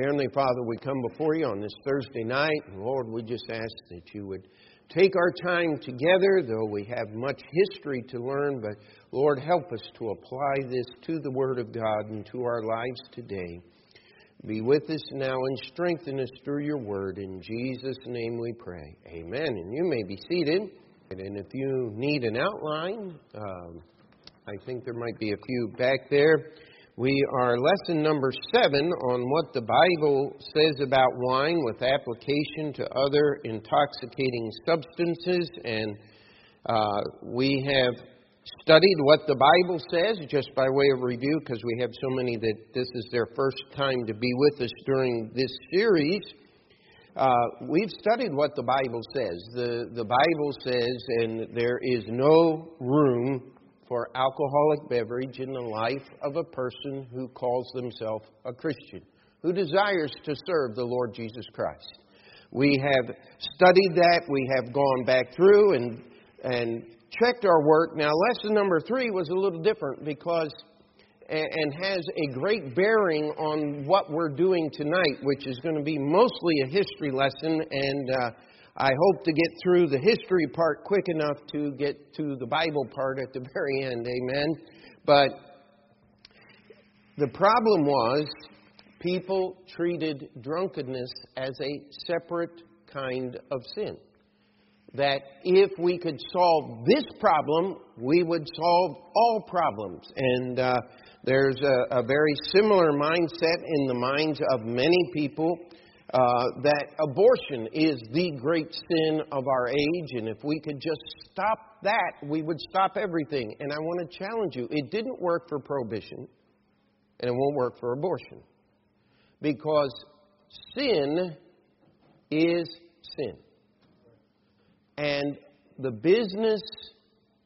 Heavenly Father, we come before you on this Thursday night, Lord, we just ask that you would take our time together, though we have much history to learn, but Lord, help us to apply this to the Word of God and to our lives today. Be with us now and strengthen us through your Word. In Jesus' name we pray. Amen. And you may be seated. And if you need an outline, um, I think there might be a few back there. We are lesson number seven on what the Bible says about wine with application to other intoxicating substances. And uh, we have studied what the Bible says, just by way of review, because we have so many that this is their first time to be with us during this series. Uh, we've studied what the Bible says. The, the Bible says, and there is no room for alcoholic beverage in the life of a person who calls themselves a Christian, who desires to serve the Lord Jesus Christ. We have studied that, we have gone back through and, and checked our work. Now, lesson number three was a little different because and has a great bearing on what we're doing tonight, which is going to be mostly a history lesson and uh, I hope to get through the history part quick enough to get to the Bible part at the very end. Amen. But the problem was people treated drunkenness as a separate kind of sin. That if we could solve this problem, we would solve all problems. And uh, there's a, a very similar mindset in the minds of many people uh, that abortion is the great sin of our age, and if we could just stop that, we would stop everything. And I want to challenge you it didn't work for prohibition, and it won't work for abortion. Because sin is sin. And the business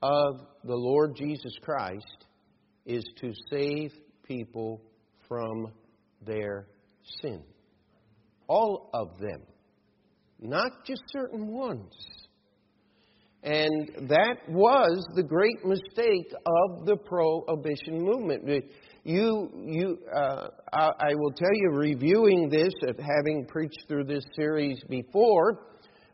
of the Lord Jesus Christ is to save people from their sin. All of them, not just certain ones. And that was the great mistake of the prohibition movement. You, you, uh, I, I, will tell you, reviewing this, having preached through this series before,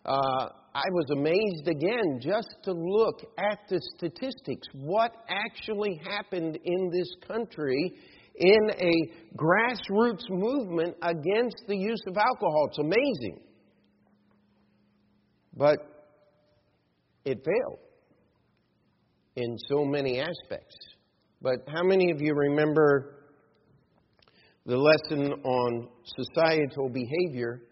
uh, I was amazed again just to look at the statistics. What actually happened in this country in a grassroots movement against the use of alcohol. It's amazing. But it failed in so many aspects. But how many of you remember the lesson on societal behavior?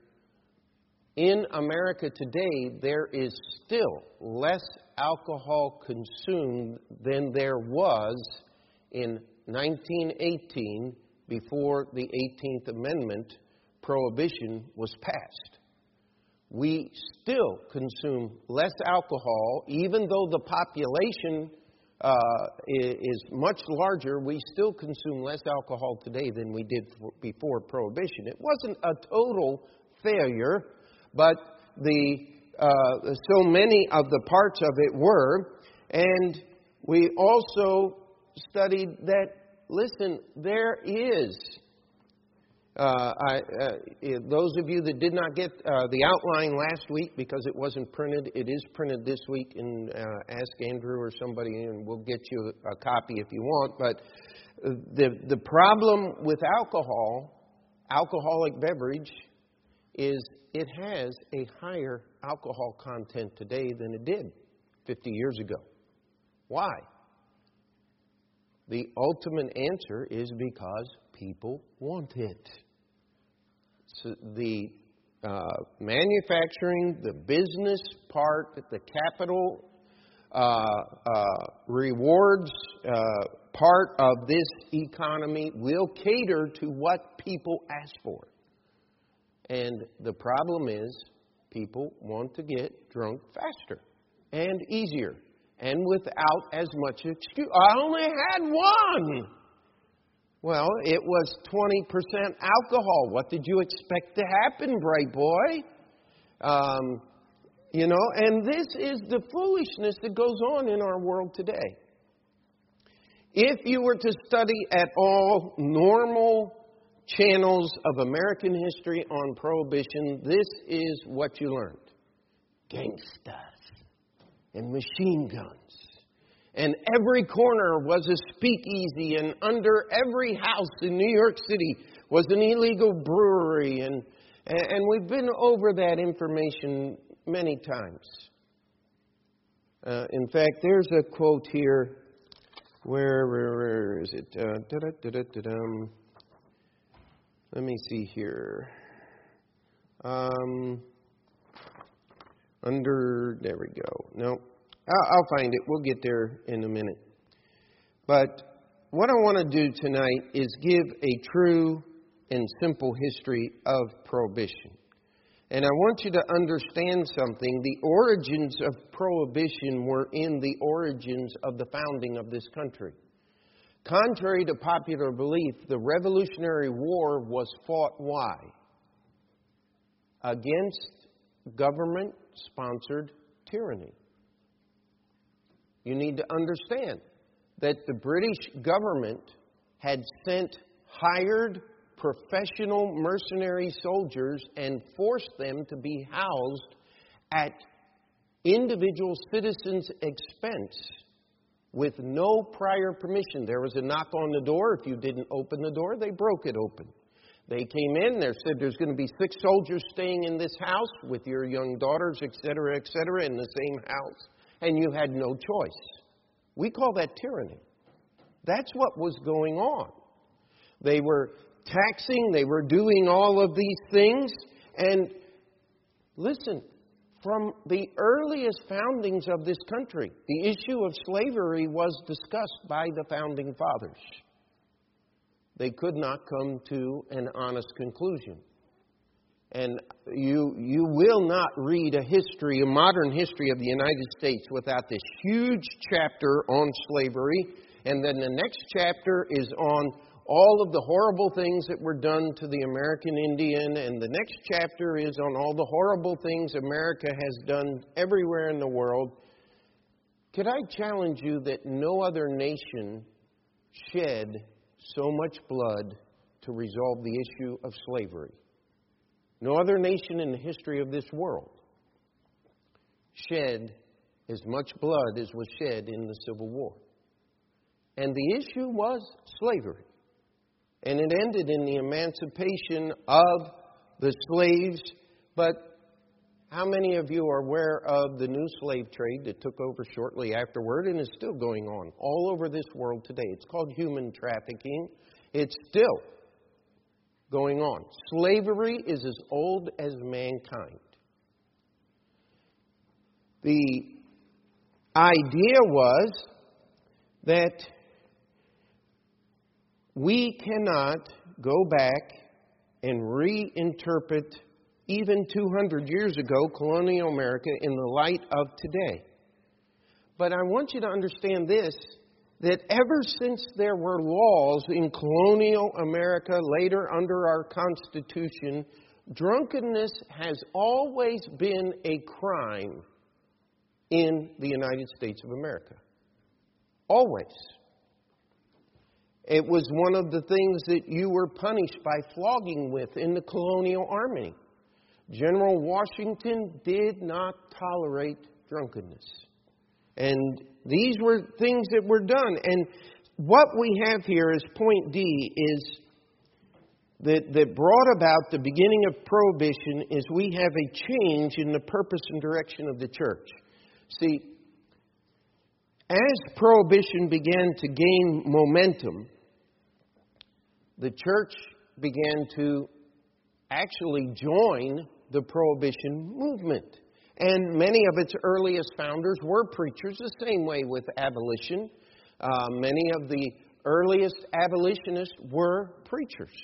In America today, there is still less alcohol consumed than there was in 1918, before the 18th Amendment, prohibition was passed. We still consume less alcohol, even though the population uh, is much larger, we still consume less alcohol today than we did before prohibition. It wasn't a total failure, but the uh, so many of the parts of it were, and we also studied that, listen, there is. Uh, I, uh, those of you that did not get uh, the outline last week because it wasn't printed, it is printed this week. And uh, ask Andrew or somebody, and we'll get you a copy if you want. But the the problem with alcohol, alcoholic beverage, is it has a higher alcohol content today than it did 50 years ago. Why? The ultimate answer is because people want it. So the uh, manufacturing, the business part, the capital uh, uh, rewards uh, part of this economy will cater to what people ask for. And the problem is, people want to get drunk faster and easier and without as much excuse. I only had one. Well, it was 20% alcohol. What did you expect to happen, bright boy? Um, you know, and this is the foolishness that goes on in our world today. If you were to study at all normal channels of American history on prohibition, this is what you learned gangsters and machine guns. And every corner was a speakeasy, and under every house in New York City was an illegal brewery. And, and we've been over that information many times. Uh, in fact, there's a quote here. Where, where, where is it? Uh, let me see here. Um, under, there we go. No, I'll, find it. We'll get there in a minute. But what I want to do tonight is give a true and simple history of prohibition. And I want you to understand something. The origins of prohibition were in the origins of the founding of this country. Contrary to popular belief, the Revolutionary War was fought why? Against government sponsored tyranny. You need to understand that the British government had sent hired professional mercenary soldiers and forced them to be housed at individual citizens' expense with no prior permission. There was a knock on the door. If you didn't open the door, they broke it open. They came in, they said there's going to be six soldiers staying in this house with your young daughters, etc., etc., in the same house, and you had no choice. We call that tyranny. That's what was going on. They were taxing, they were doing all of these things. And listen, from the earliest foundings of this country, the issue of slavery was discussed by the founding fathers. They could not come to an honest conclusion. And you, you will not read a history, a modern history of the United States without this huge chapter on slavery. And then the next chapter is on all of the horrible things that were done to the American Indian, and the next chapter is on all the horrible things America has done everywhere in the world. Could I challenge you that no other nation shed so much blood to resolve the issue of slavery? No other nation in the history of this world shed as much blood as was shed in the Civil War. And the issue was slavery and it ended in the emancipation of the slaves. But how many of you are aware of the new slave trade that took over shortly afterward and is still going on all over this world today? It's called human trafficking. It's still going on. Slavery is as old as mankind. The idea was that we cannot go back and reinterpret even 200 years ago colonial America in the light of today. But I want you to understand this that ever since there were laws in colonial America, later under our Constitution, drunkenness has always been a crime in the United States of America. Always. It was one of the things that you were punished by flogging with in the colonial army. General Washington did not tolerate drunkenness. And these were things that were done. And what we have here is point D is that, that brought about the beginning of prohibition is we have a change in the purpose and direction of the church. See, as prohibition began to gain momentum, the church began to actually join the prohibition movement. And many of its earliest founders were preachers, the same way with abolition. Uh, many of the earliest abolitionists were preachers.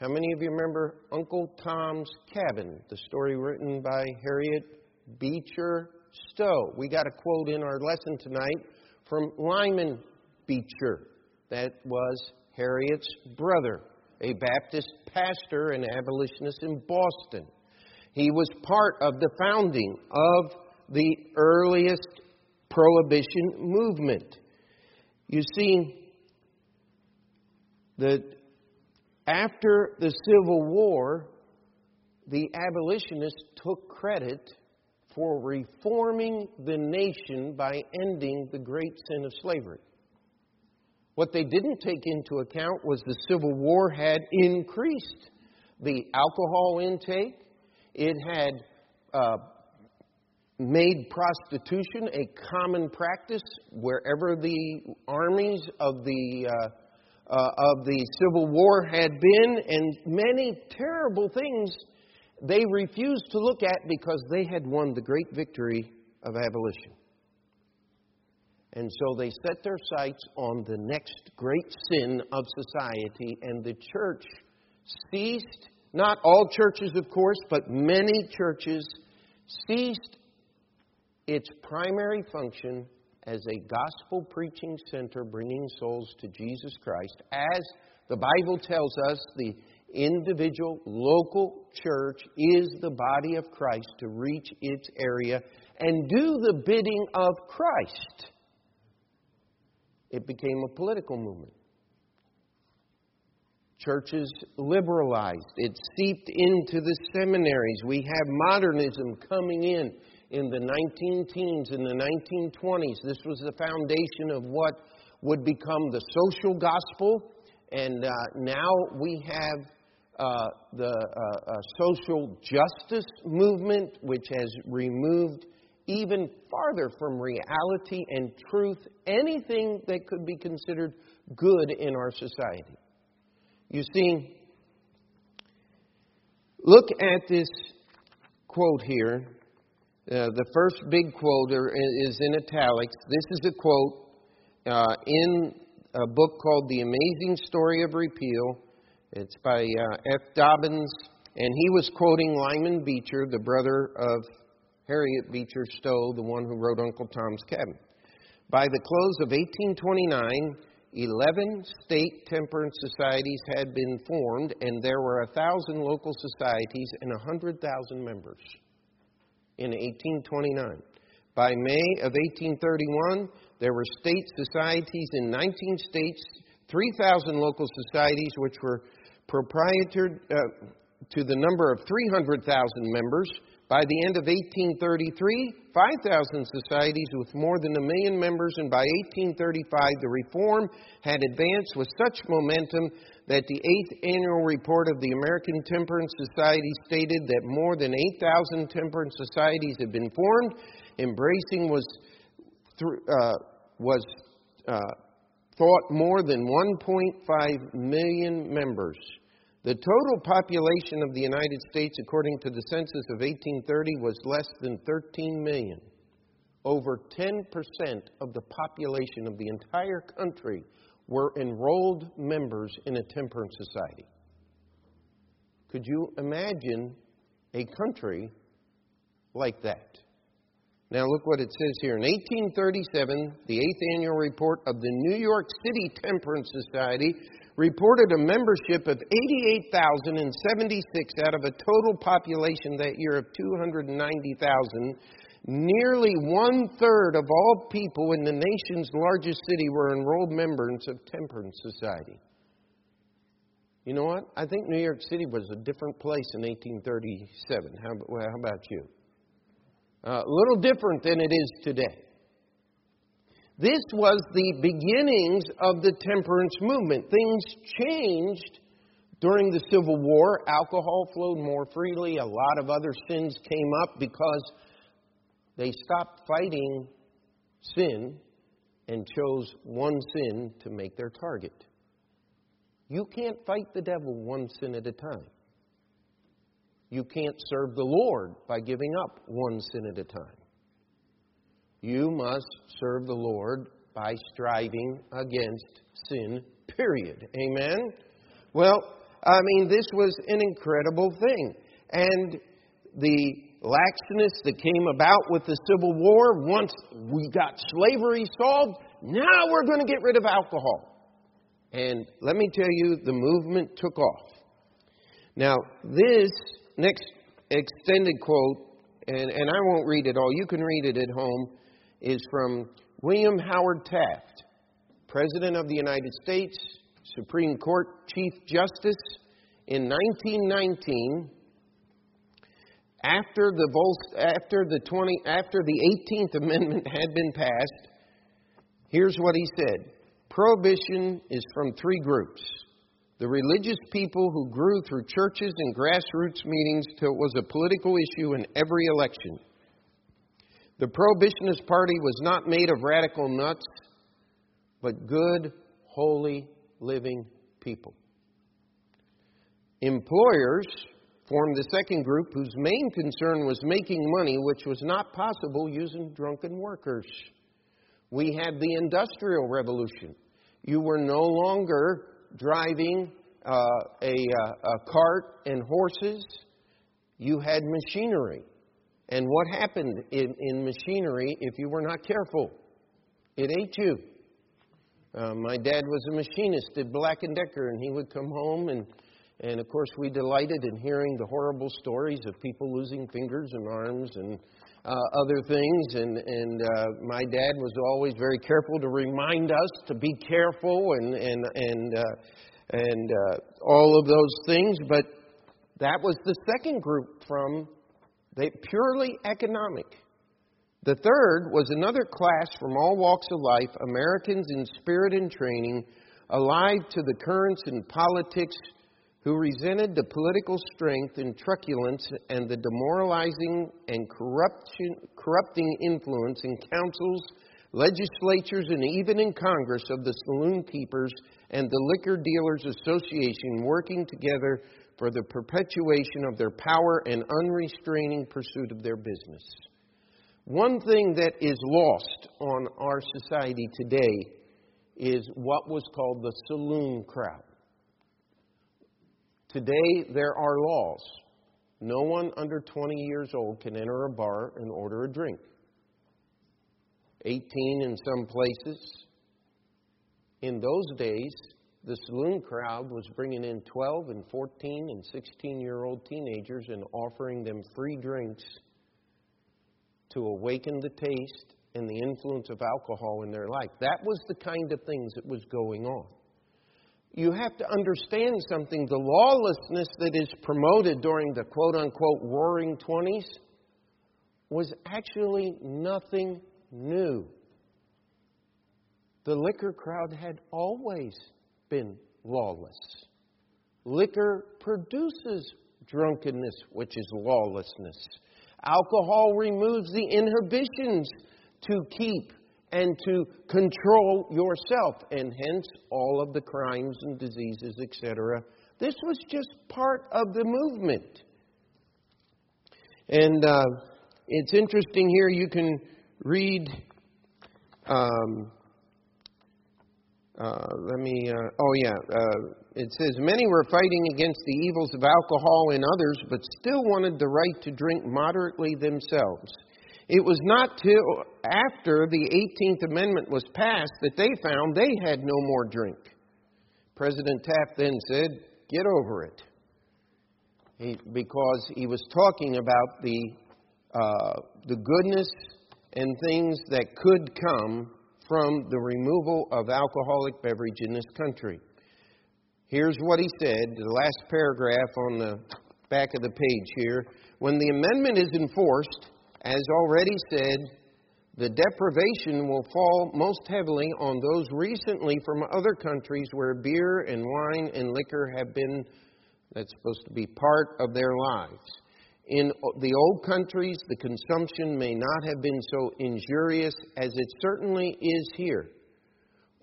How many of you remember Uncle Tom's Cabin, the story written by Harriet Beecher Stowe? We got a quote in our lesson tonight from Lyman Beecher. That was Harriet's brother, a Baptist pastor and abolitionist in Boston. He was part of the founding of the earliest prohibition movement. You see, that After the Civil War, the abolitionists took credit for reforming the nation by ending the great sin of slavery. What they didn't take into account was the Civil War had increased the alcohol intake, it had uh, made prostitution a common practice wherever the armies of the uh, uh, of the Civil War had been, and many terrible things they refused to look at because they had won the great victory of abolition. And so they set their sights on the next great sin of society, and the church ceased, not all churches, of course, but many churches ceased its primary function as a gospel preaching center bringing souls to Jesus Christ. As the Bible tells us, the individual local church is the body of Christ to reach its area and do the bidding of Christ. It became a political movement. Churches liberalized. It seeped into the seminaries. We have modernism coming in in the 19 teens, in the 1920s. This was the foundation of what would become the social gospel. And uh, now we have uh, the uh, uh social justice movement, which has removed even farther from reality and truth anything that could be considered good in our society. You see, look at this quote here. Uh, the first big quote is in italics. This is a quote uh, in a book called The Amazing Story of Repeal. It's by uh, F. Dobyns, and he was quoting Lyman Beecher, the brother of Harriet Beecher Stowe, the one who wrote Uncle Tom's Cabin. By the close of 1829, 11 state temperance societies had been formed, and there were 1,000 local societies and 100,000 members in 1829. By May of 1831, there were state societies in 19 states, 3,000 local societies, which were proprietary uh, to the number of 300,000 members. By the end of 1833, 5,000 societies with more than a million members, and by 1835, the reform had advanced with such momentum that the eighth annual report of the American Temperance Society stated that more than 8,000 temperance societies had been formed. Embracing was, uh, was uh, thought more than 1.5 million members. The total population of the United States, according to the census of 1830, was less than 13 million. Over 10% of the population of the entire country were enrolled members in a temperance society. Could you imagine a country like that? Now, look what it says here. In 1837, the eighth annual report of the New York City Temperance Society reported a membership of 88,076 out of a total population that year of 290,000 Nearly one third of all people in the nation's largest city were enrolled members of Temperance Society. You know what? I think New York City was a different place in 1837. How, well, how about you? Uh, a little different than it is today. This was the beginnings of the temperance movement. Things changed during the Civil War. Alcohol flowed more freely. A lot of other sins came up because they stopped fighting sin and chose one sin to make their target. You can't fight the devil one sin at a time. You can't serve the Lord by giving up one sin at a time. You must serve the Lord by striving against sin, period. Amen? Well, I mean, this was an incredible thing. And the laxness that came about with the Civil War, once we got slavery solved, now we're going to get rid of alcohol. And let me tell you, the movement took off. Now, this next extended quote, and, and I won't read it all, you can read it at home, is from William Howard Taft, President of the United States, Supreme Court Chief Justice in 1919 after the, after the, 20, after the 18th Amendment had been passed, here's what he said Prohibition is from three groups the religious people who grew through churches and grassroots meetings till it was a political issue in every election. The Prohibitionist Party was not made of radical nuts, but good, holy, living people. Employers formed the second group whose main concern was making money, which was not possible using drunken workers. We had the Industrial Revolution. You were no longer driving uh, a, uh, a cart and horses, you had machinery. And what happened in, in machinery if you were not careful? It ate you. Uh, my dad was a machinist at Black and Decker, and he would come home and and of course, we delighted in hearing the horrible stories of people losing fingers and arms and uh, other things. And, and uh, my dad was always very careful to remind us to be careful and, and, and, uh, and uh, all of those things. But that was the second group from the purely economic. The third was another class from all walks of life, Americans in spirit and training, alive to the currents in politics who resented the political strength and truculence and the demoralizing and corrupting influence in councils, legislatures, and even in Congress of the saloon keepers and the Liquor Dealers Association working together for the perpetuation of their power and unrestraining pursuit of their business. One thing that is lost on our society today is what was called the saloon crowd. Today, there are laws. No one under 20 years old can enter a bar and order a drink. 18 in some places. In those days, the saloon crowd was bringing in 12 and 14 and 16 year old teenagers and offering them free drinks to awaken the taste and the influence of alcohol in their life. That was the kind of things that was going on you have to understand something. The lawlessness that is promoted during the quote unquote roaring 20s was actually nothing new. The liquor crowd had always been lawless. Liquor produces drunkenness, which is lawlessness. Alcohol removes the inhibitions to keep and to control yourself, and hence all of the crimes and diseases, etc. This was just part of the movement. And uh, it's interesting here, you can read. Um, uh, let me, uh, oh yeah, uh, it says, Many were fighting against the evils of alcohol in others, but still wanted the right to drink moderately themselves. It was not till after the 18th Amendment was passed that they found they had no more drink. President Taft then said, Get over it. He, because he was talking about the, uh, the goodness and things that could come from the removal of alcoholic beverage in this country. Here's what he said, the last paragraph on the back of the page here. When the amendment is enforced, as already said, the deprivation will fall most heavily on those recently from other countries where beer and wine and liquor have been, that's supposed to be part of their lives. In the old countries, the consumption may not have been so injurious as it certainly is here.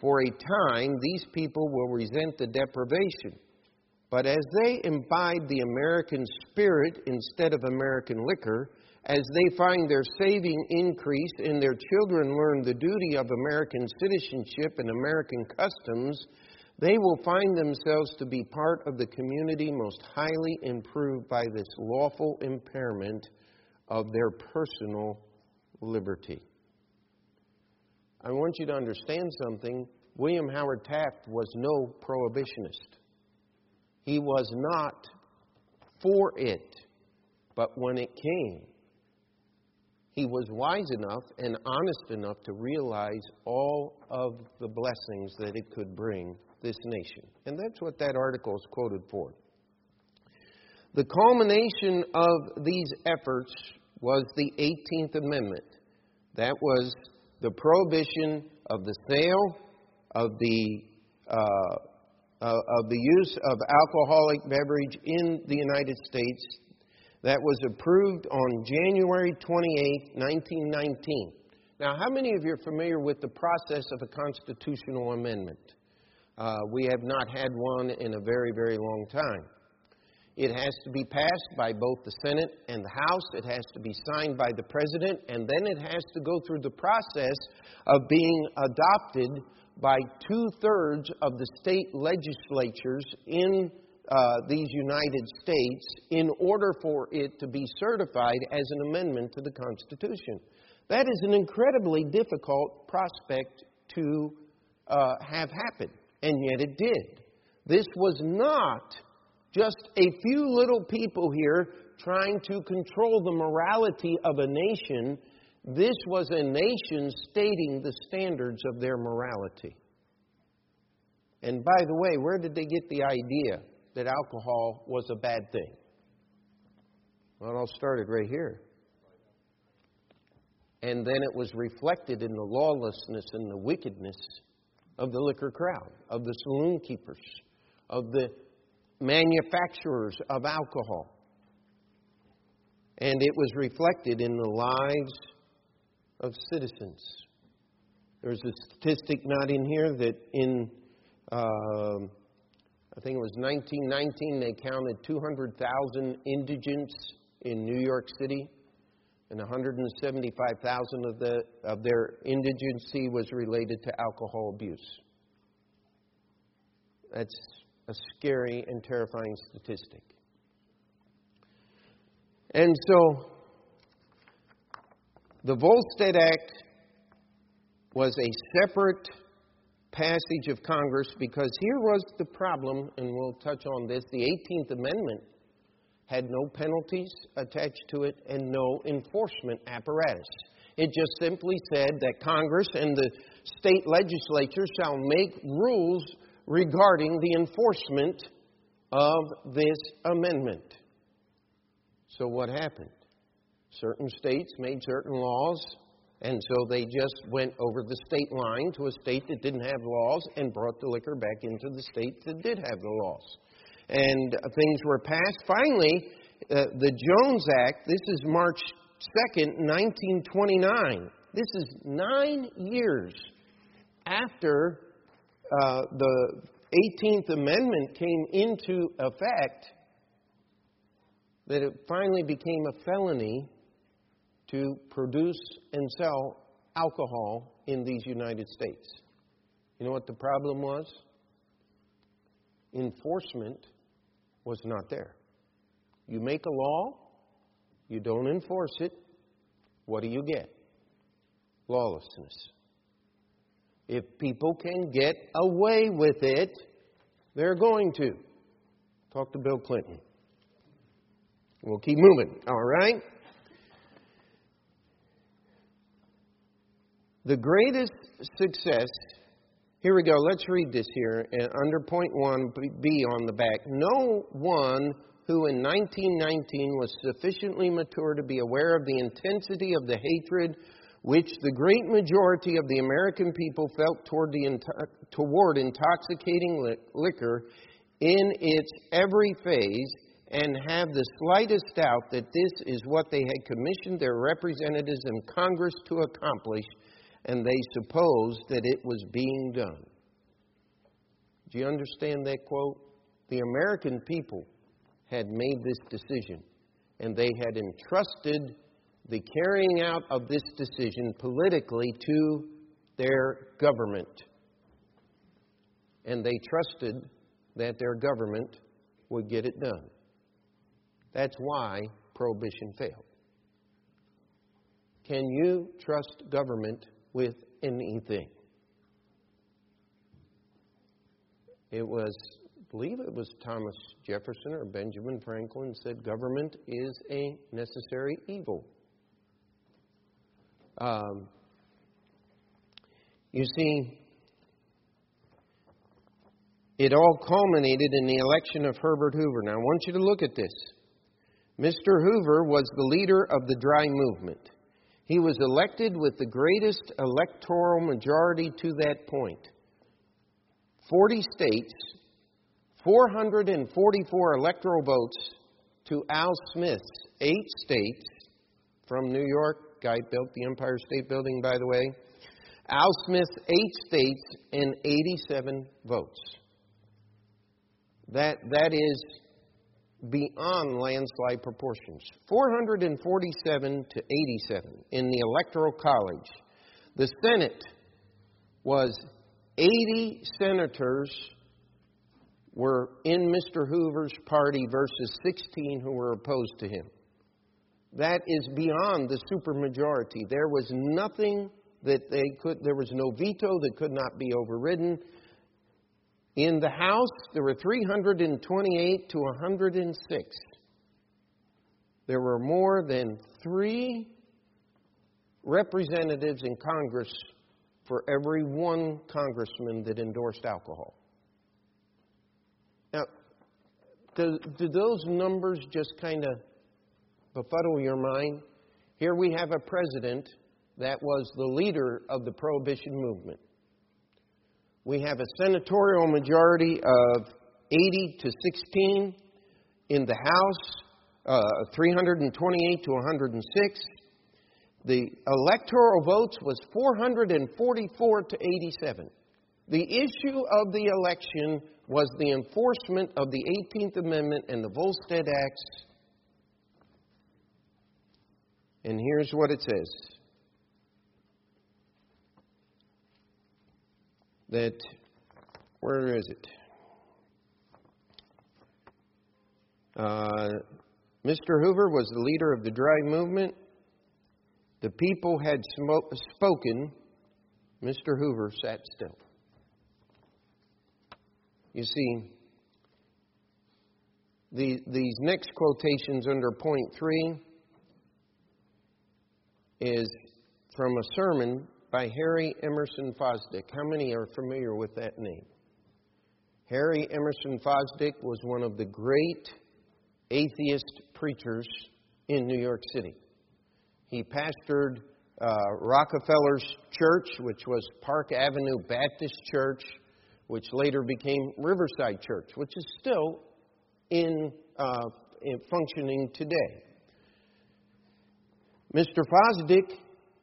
For a time, these people will resent the deprivation. But as they imbibe the American spirit instead of American liquor, as they find their saving increase and their children learn the duty of American citizenship and American customs, they will find themselves to be part of the community most highly improved by this lawful impairment of their personal liberty. I want you to understand something. William Howard Taft was no prohibitionist. He was not for it. But when it came, he was wise enough and honest enough to realize all of the blessings that it could bring this nation. And that's what that article is quoted for. The culmination of these efforts was the 18th Amendment. That was the prohibition of the sale of the uh, uh, of the use of alcoholic beverage in the United States that was approved on January 28, 1919. Now, how many of you are familiar with the process of a constitutional amendment? Uh, we have not had one in a very, very long time. It has to be passed by both the Senate and the House. It has to be signed by the President, and then it has to go through the process of being adopted by two thirds of the state legislatures in uh, these United States in order for it to be certified as an amendment to the Constitution. That is an incredibly difficult prospect to uh, have happen, and yet it did. This was not just a few little people here trying to control the morality of a nation. This was a nation stating the standards of their morality. And by the way, where did they get the idea that alcohol was a bad thing? Well, it all started right here. And then it was reflected in the lawlessness and the wickedness of the liquor crowd, of the saloon keepers, of the manufacturers of alcohol. And it was reflected in the lives of citizens. There's a statistic not in here that in, uh, I think it was 1919, they counted 200,000 indigents in New York City, and 175,000 of, the, of their indigency was related to alcohol abuse. That's a scary and terrifying statistic. And so, the Volstead Act was a separate passage of Congress because here was the problem, and we'll touch on this. The 18th Amendment had no penalties attached to it and no enforcement apparatus. It just simply said that Congress and the state legislature shall make rules regarding the enforcement of this amendment. So, what happened? Certain states made certain laws, and so they just went over the state line to a state that didn't have laws and brought the liquor back into the states that did have the laws. And things were passed. Finally, uh, the Jones Act, this is March 2nd, 1929. This is nine years after uh, the 18th Amendment came into effect, that it finally became a felony to produce and sell alcohol in these United States. You know what the problem was? Enforcement was not there. You make a law, you don't enforce it, what do you get? Lawlessness. If people can get away with it, they're going to. Talk to Bill Clinton. We'll keep moving, all right? The greatest success, here we go, let's read this here, and under point one, B on the back. No one who in 1919 was sufficiently mature to be aware of the intensity of the hatred which the great majority of the American people felt toward, toward intoxicating liquor in its every phase and have the slightest doubt that this is what they had commissioned their representatives in Congress to accomplish, and they supposed that it was being done. Do you understand that quote? The American people had made this decision, and they had entrusted the carrying out of this decision politically to their government. And they trusted that their government would get it done. That's why prohibition failed. Can you trust government with anything? It was, I believe it was Thomas Jefferson or Benjamin Franklin said government is a necessary evil. Um, you see, it all culminated in the election of Herbert Hoover. Now, I want you to look at this. Mr. Hoover was the leader of the dry movement. He was elected with the greatest electoral majority to that point. point 40 states, 444 electoral votes to Al Smith's eight states from New York. Guy built the Empire State Building, by the way. Al Smith's eight states and 87 votes. That, that is beyond landslide proportions 447 to 87 in the Electoral College. The Senate was 80 senators were in Mr. Hoover's party versus 16 who were opposed to him. That is beyond the supermajority. There was nothing that they could, there was no veto that could not be overridden. In the House, there were 328 to 106. There were more than three representatives in Congress for every one congressman that endorsed alcohol. Now, do, do those numbers just kind of befuddle your mind? Here we have a president that was the leader of the prohibition movement we have a senatorial majority of 80 to 16 in the House, uh, 328 to 106. The electoral votes was 444 to 87. The issue of the election was the enforcement of the 18th Amendment and the Volstead Acts. And here's what it says that, where is it? Uh, Mr. Hoover was the leader of the dry movement. The people had sm- spoken. Mr. Hoover sat still. You see, the, these next quotations under point three is from a sermon by Harry Emerson Fosdick. How many are familiar with that name? Harry Emerson Fosdick was one of the great atheist preachers in New York City. He pastored uh, Rockefeller's church, which was Park Avenue Baptist Church, which later became Riverside Church, which is still in, uh, in functioning today. Mr. Fosdick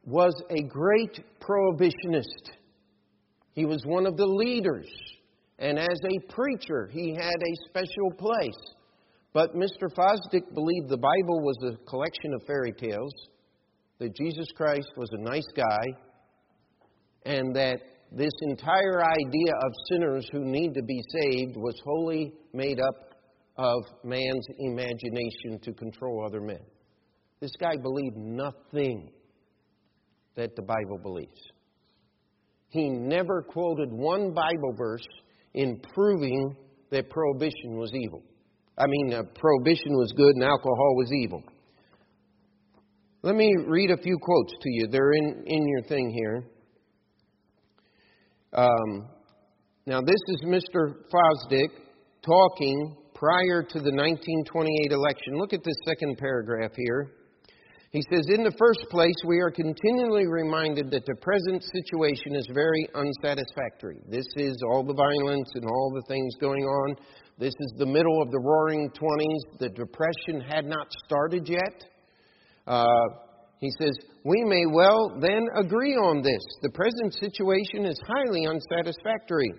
was a great prohibitionist. He was one of the leaders. And as a preacher, he had a special place. But Mr. Fosdick believed the Bible was a collection of fairy tales, that Jesus Christ was a nice guy, and that this entire idea of sinners who need to be saved was wholly made up of man's imagination to control other men. This guy believed nothing that the Bible believes. He never quoted one Bible verse in proving that prohibition was evil. I mean, uh, prohibition was good and alcohol was evil. Let me read a few quotes to you. They're in, in your thing here. Um, now, this is Mr. Fosdick talking prior to the 1928 election. Look at this second paragraph here. He says, In the first place, we are continually reminded that the present situation is very unsatisfactory. This is all the violence and all the things going on. This is the middle of the roaring 20s. The Depression had not started yet. Uh, he says, We may well then agree on this. The present situation is highly unsatisfactory.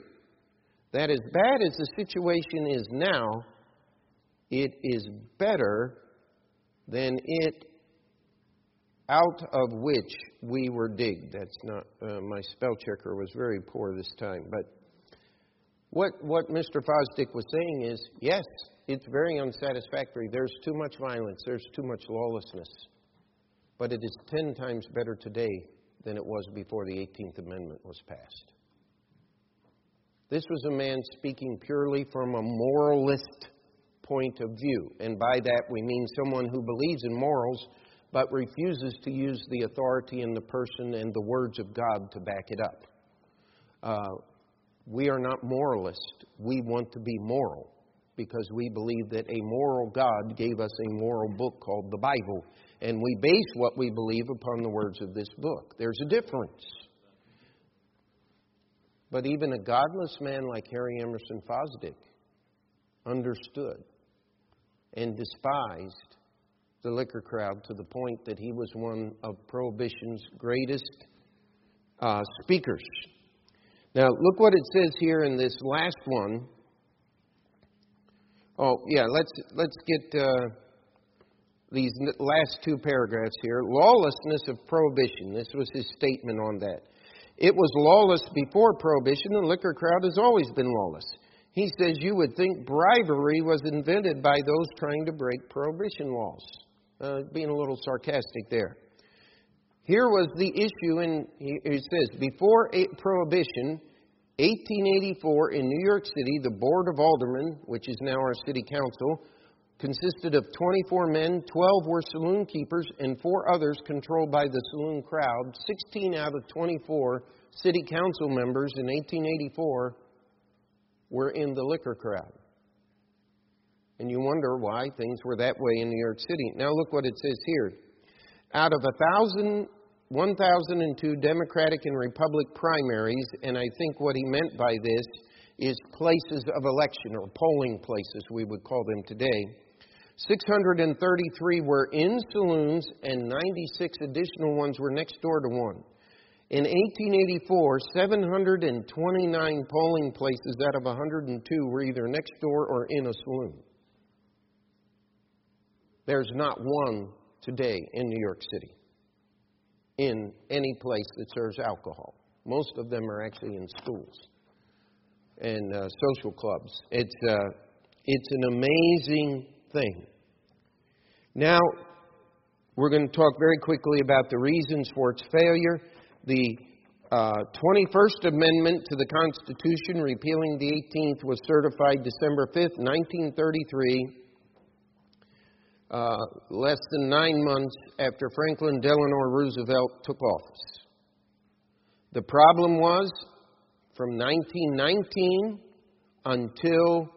That as bad as the situation is now, it is better than it out of which we were digged. That's not, uh, my spell checker was very poor this time. But what, what Mr. Fosdick was saying is yes, it's very unsatisfactory. There's too much violence, there's too much lawlessness. But it is ten times better today than it was before the 18th Amendment was passed. This was a man speaking purely from a moralist point of view. And by that we mean someone who believes in morals but refuses to use the authority in the person and the words of God to back it up. Uh, We are not moralists. We want to be moral because we believe that a moral God gave us a moral book called the Bible. And we base what we believe upon the words of this book. There's a difference. But even a godless man like Harry Emerson Fosdick understood and despised the liquor crowd to the point that he was one of Prohibition's greatest uh, speakers. Now, look what it says here in this last one. Oh, yeah, let's, let's get uh, these last two paragraphs here. Lawlessness of prohibition. This was his statement on that. It was lawless before prohibition. The liquor crowd has always been lawless. He says you would think bribery was invented by those trying to break prohibition laws. Uh, being a little sarcastic there. Here was the issue, and he says, before prohibition, 1884 in New York City, the Board of Aldermen, which is now our city council, consisted of 24 men, 12 were saloon keepers, and four others controlled by the saloon crowd. 16 out of 24 city council members in 1884 were in the liquor crowd. And you wonder why things were that way in New York City. Now look what it says here. Out of thousand 1,002 Democratic and Republican primaries, and I think what he meant by this is places of election or polling places, we would call them today. 633 were in saloons, and 96 additional ones were next door to one. In 1884, 729 polling places out of 102 were either next door or in a saloon. There's not one today in New York City in any place that serves alcohol. Most of them are actually in schools and uh, social clubs. It's, uh, it's an amazing thing. Now, we're going to talk very quickly about the reasons for its failure. The uh, 21st Amendment to the Constitution, repealing the 18th, was certified December 5th, 1933 uh, less than nine months after Franklin Delano Roosevelt took office. The problem was from 1919 until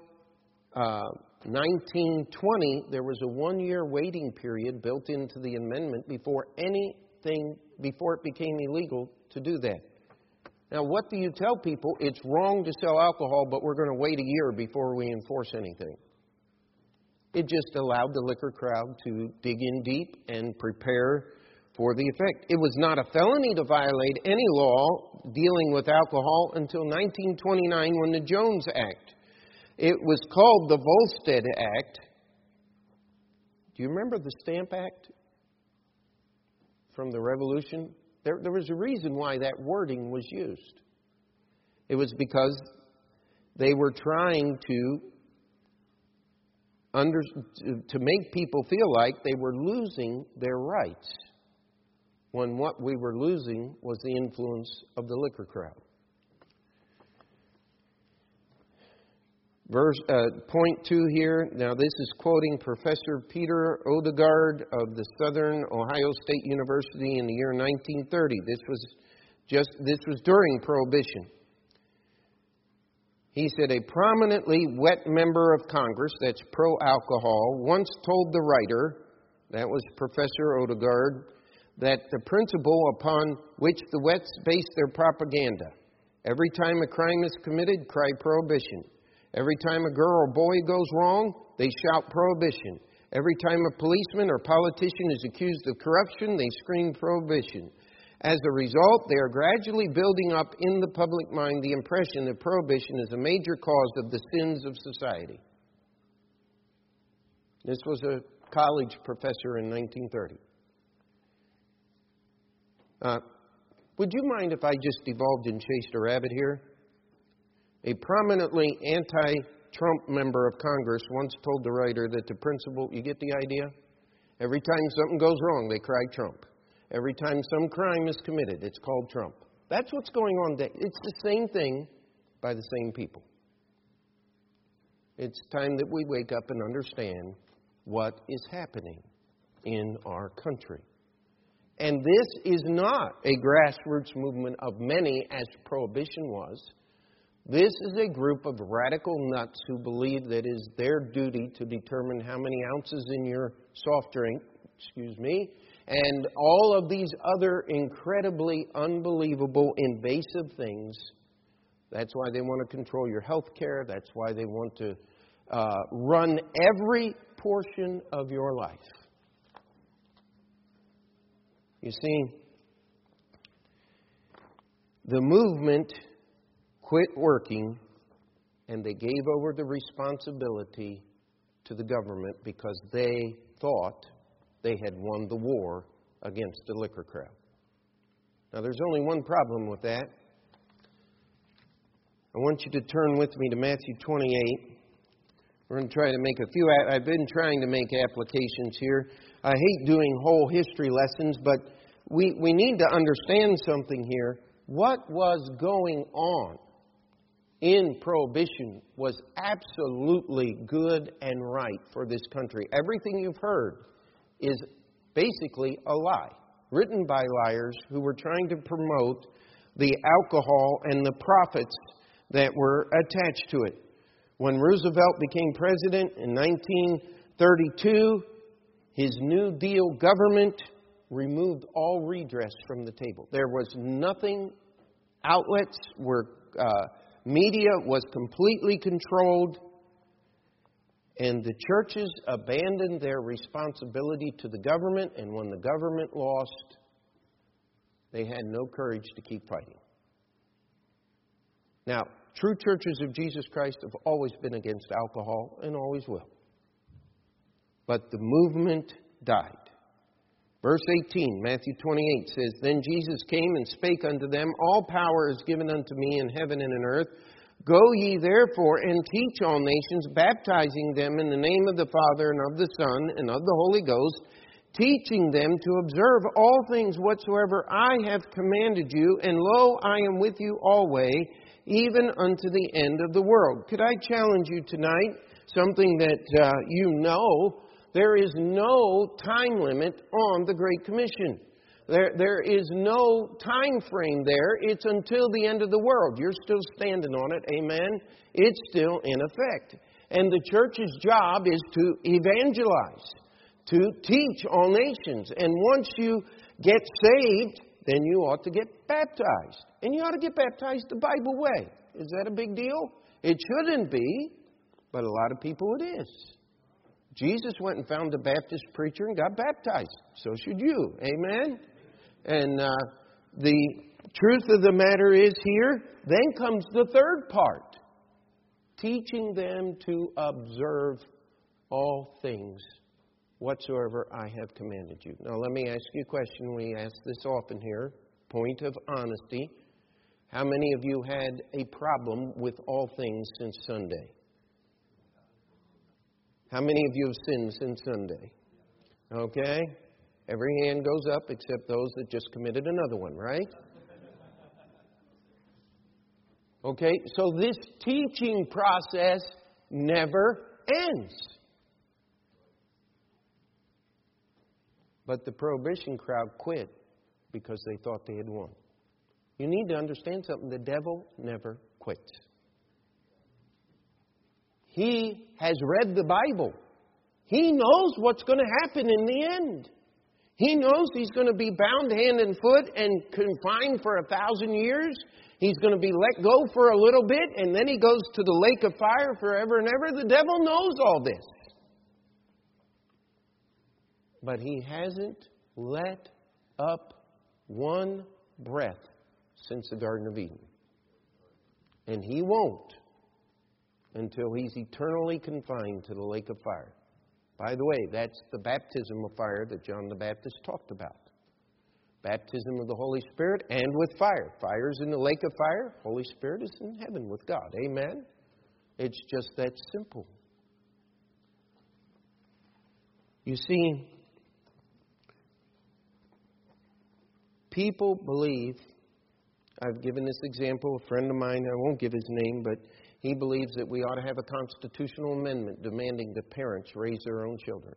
uh, 1920, there was a one year waiting period built into the amendment before anything, before it became illegal to do that. Now, what do you tell people? It's wrong to sell alcohol, but we're going to wait a year before we enforce anything. It just allowed the liquor crowd to dig in deep and prepare for the effect. It was not a felony to violate any law dealing with alcohol until 1929 when the Jones Act. It was called the Volstead Act. Do you remember the Stamp Act from the Revolution? There, there was a reason why that wording was used. It was because they were trying to under, to make people feel like they were losing their rights when what we were losing was the influence of the liquor crowd. Verse, uh, point two here. Now, this is quoting Professor Peter Odegard of the Southern Ohio State University in the year 1930. This was just this was during Prohibition. He said, A prominently wet member of Congress, that's pro alcohol, once told the writer, that was Professor Odegard, that the principle upon which the wets base their propaganda every time a crime is committed, cry prohibition. Every time a girl or boy goes wrong, they shout prohibition. Every time a policeman or politician is accused of corruption, they scream prohibition. As a result, they are gradually building up in the public mind the impression that prohibition is a major cause of the sins of society. This was a college professor in 1930. Uh, would you mind if I just devolved and chased a rabbit here? A prominently anti Trump member of Congress once told the writer that the principle, you get the idea? Every time something goes wrong, they cry Trump. Every time some crime is committed, it's called Trump. That's what's going on. It's the same thing by the same people. It's time that we wake up and understand what is happening in our country. And this is not a grassroots movement of many, as prohibition was. This is a group of radical nuts who believe that it is their duty to determine how many ounces in your soft drink, excuse me, and all of these other incredibly unbelievable, invasive things. That's why they want to control your health care. That's why they want to uh, run every portion of your life. You see, the movement quit working and they gave over the responsibility to the government because they thought they had won the war against the liquor crowd. Now, there's only one problem with that. I want you to turn with me to Matthew 28. We're going to try to make a few. I've been trying to make applications here. I hate doing whole history lessons, but we, we need to understand something here. What was going on in Prohibition was absolutely good and right for this country. Everything you've heard is basically a lie, written by liars who were trying to promote the alcohol and the profits that were attached to it. When Roosevelt became president in 1932, his New Deal government removed all redress from the table. There was nothing, outlets were. Uh, Media was completely controlled, and the churches abandoned their responsibility to the government, and when the government lost, they had no courage to keep fighting. Now, true churches of Jesus Christ have always been against alcohol and always will. But the movement died. Verse 18, Matthew 28 says, Then Jesus came and spake unto them, All power is given unto me in heaven and in earth. Go ye therefore and teach all nations, baptizing them in the name of the Father and of the Son and of the Holy Ghost, teaching them to observe all things whatsoever I have commanded you, and lo, I am with you always, even unto the end of the world. Could I challenge you tonight? Something that uh, you know there is no time limit on the Great Commission. There, there is no time frame there. It's until the end of the world. You're still standing on it. Amen. It's still in effect. And the church's job is to evangelize, to teach all nations. And once you get saved, then you ought to get baptized. And you ought to get baptized the Bible way. Is that a big deal? It shouldn't be, but a lot of people it is. Jesus went and found a Baptist preacher and got baptized. So should you. Amen? And uh, the truth of the matter is here, then comes the third part teaching them to observe all things whatsoever I have commanded you. Now, let me ask you a question. We ask this often here. Point of honesty. How many of you had a problem with all things since Sunday? How many of you have sinned since Sunday? Okay? Every hand goes up except those that just committed another one, right? Okay, so this teaching process never ends. But the prohibition crowd quit because they thought they had won. You need to understand something the devil never quits. He has read the Bible. He knows what's going to happen in the end. He knows he's going to be bound hand and foot and confined for a thousand years. He's going to be let go for a little bit, and then he goes to the lake of fire forever and ever. The devil knows all this. But he hasn't let up one breath since the Garden of Eden. And he won't until he's eternally confined to the lake of fire. By the way, that's the baptism of fire that John the Baptist talked about. Baptism of the Holy Spirit and with fire. Fire is in the lake of fire, Holy Spirit is in heaven with God. Amen? It's just that simple. You see, people believe, I've given this example, a friend of mine, I won't give his name, but he believes that we ought to have a constitutional amendment demanding that parents raise their own children.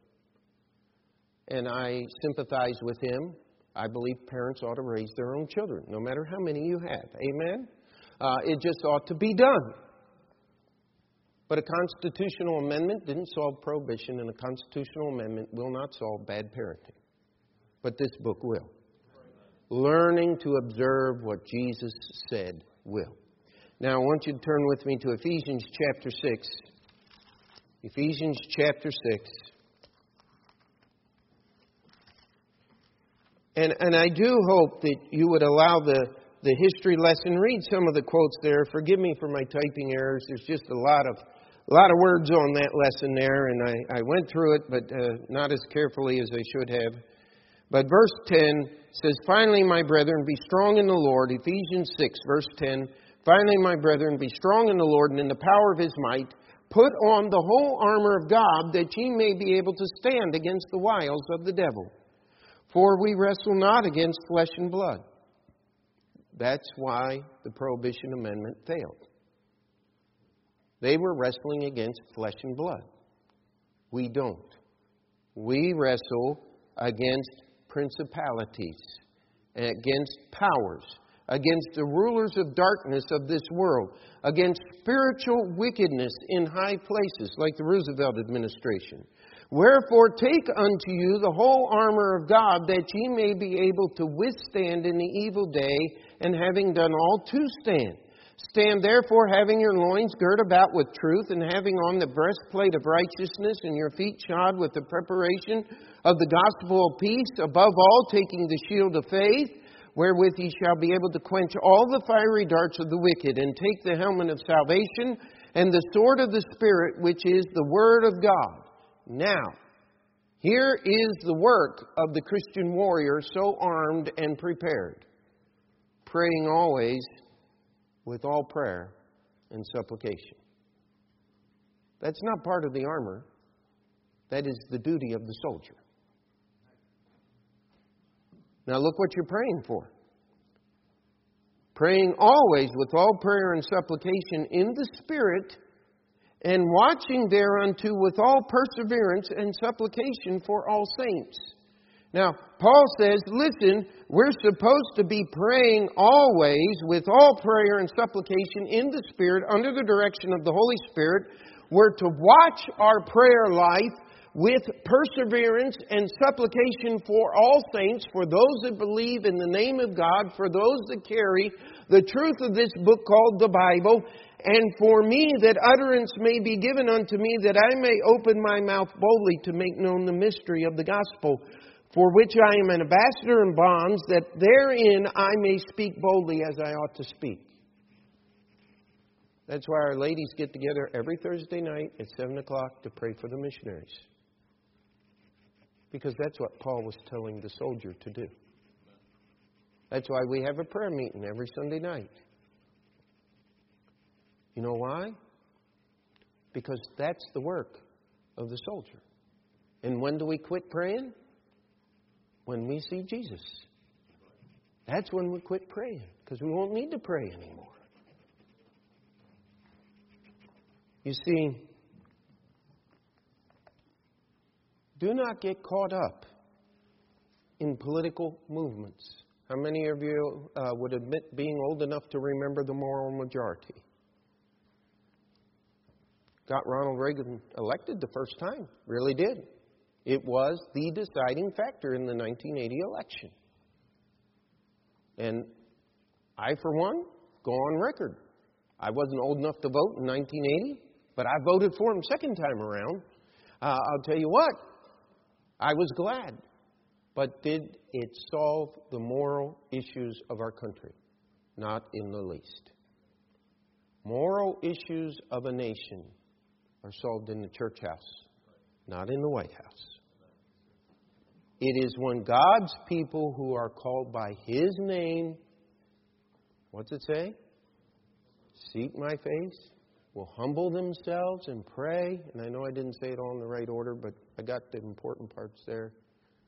And I sympathize with him. I believe parents ought to raise their own children, no matter how many you have. Amen? Uh, it just ought to be done. But a constitutional amendment didn't solve prohibition, and a constitutional amendment will not solve bad parenting. But this book will. Learning to observe what Jesus said will. Now, I want you to turn with me to Ephesians chapter 6. Ephesians chapter 6. And, and I do hope that you would allow the, the history lesson, read some of the quotes there. Forgive me for my typing errors. There's just a lot of, a lot of words on that lesson there, and I, I went through it, but uh, not as carefully as I should have. But verse 10 says, Finally, my brethren, be strong in the Lord. Ephesians 6, verse 10. Finally, my brethren, be strong in the Lord and in the power of his might. Put on the whole armor of God that ye may be able to stand against the wiles of the devil. For we wrestle not against flesh and blood. That's why the Prohibition Amendment failed. They were wrestling against flesh and blood. We don't. We wrestle against principalities, and against powers, against the rulers of darkness of this world, against spiritual wickedness in high places, like the Roosevelt administration. Wherefore take unto you the whole armor of God, that ye may be able to withstand in the evil day, and having done all to stand. Stand therefore, having your loins girt about with truth, and having on the breastplate of righteousness, and your feet shod with the preparation of the gospel of peace, above all, taking the shield of faith, wherewith ye shall be able to quench all the fiery darts of the wicked, and take the helmet of salvation, and the sword of the Spirit, which is the Word of God now, here is the work of the Christian warrior so armed and prepared, praying always with all prayer and supplication. That's not part of the armor, that is the duty of the soldier. Now, look what you're praying for. Praying always with all prayer and supplication in the Spirit and watching thereunto with all perseverance and supplication for all saints. Now, Paul says, listen, we're supposed to be praying always with all prayer and supplication in the Spirit under the direction of the Holy Spirit. We're to watch our prayer life with perseverance and supplication for all saints, for those that believe in the name of God, for those that carry the truth of this book called the Bible, and for me that utterance may be given unto me, that I may open my mouth boldly to make known the mystery of the gospel, for which I am an ambassador in bonds, that therein I may speak boldly as I ought to speak. That's why our ladies get together every Thursday night at 7 o'clock to pray for the missionaries. Because that's what Paul was telling the soldier to do. That's why we have a prayer meeting every Sunday night. You know why? Because that's the work of the soldier. And when do we quit praying? When we see Jesus. That's when we quit praying, because we won't need to pray anymore. You see, do not get caught up in political movements. How many of you uh, would admit being old enough to remember the moral majority? got Ronald Reagan elected the first time. Really did. It was the deciding factor in the 1980 election. And I, for one, go on record. I wasn't old enough to vote in 1980, but I voted for him second time around. Uh, I'll tell you what, I was glad. But did it solve the moral issues of our country? Not in the least. Moral issues of a nation are solved in the church house, not in the White House. It is when God's people who are called by His name, what's it say? Seek my face, will humble themselves and pray. And I know I didn't say it all in the right order, but I got the important parts there.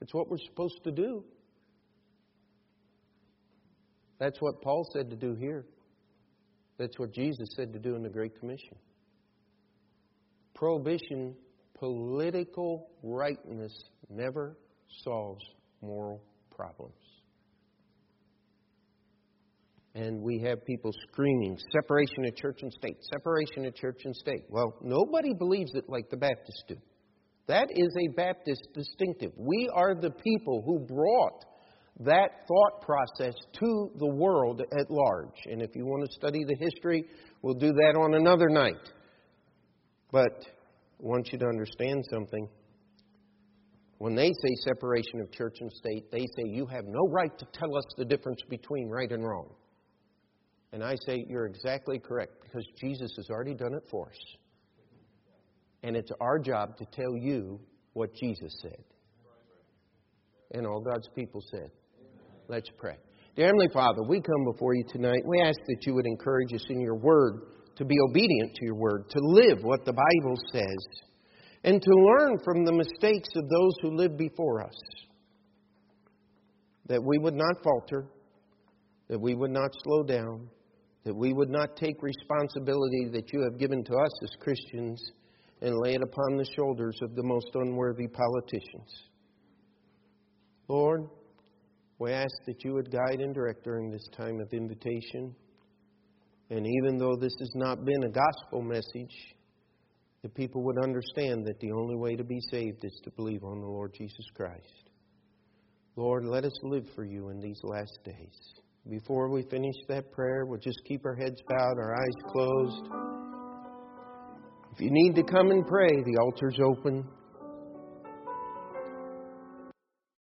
It's what we're supposed to do. That's what Paul said to do here. That's what Jesus said to do in the Great Commission prohibition, political rightness never solves moral problems. And we have people screaming, separation of church and state, separation of church and state. Well, nobody believes it like the Baptists do. That is a Baptist distinctive. We are the people who brought that thought process to the world at large. And if you want to study the history, we'll do that on another night. But I want you to understand something. When they say separation of church and state, they say you have no right to tell us the difference between right and wrong. And I say you're exactly correct because Jesus has already done it for us. And it's our job to tell you what Jesus said. And all God's people said. Let's pray. Dear Heavenly Father, we come before you tonight. We ask that you would encourage us in your word to be obedient to your word, to live what the Bible says, and to learn from the mistakes of those who lived before us. That we would not falter, that we would not slow down, that we would not take responsibility that you have given to us as Christians and lay it upon the shoulders of the most unworthy politicians. Lord, we ask that you would guide and direct during this time of invitation. And even though this has not been a gospel message, the people would understand that the only way to be saved is to believe on the Lord Jesus Christ. Lord, let us live for you in these last days. Before we finish that prayer, we'll just keep our heads bowed, our eyes closed. If you need to come and pray, the altar's open.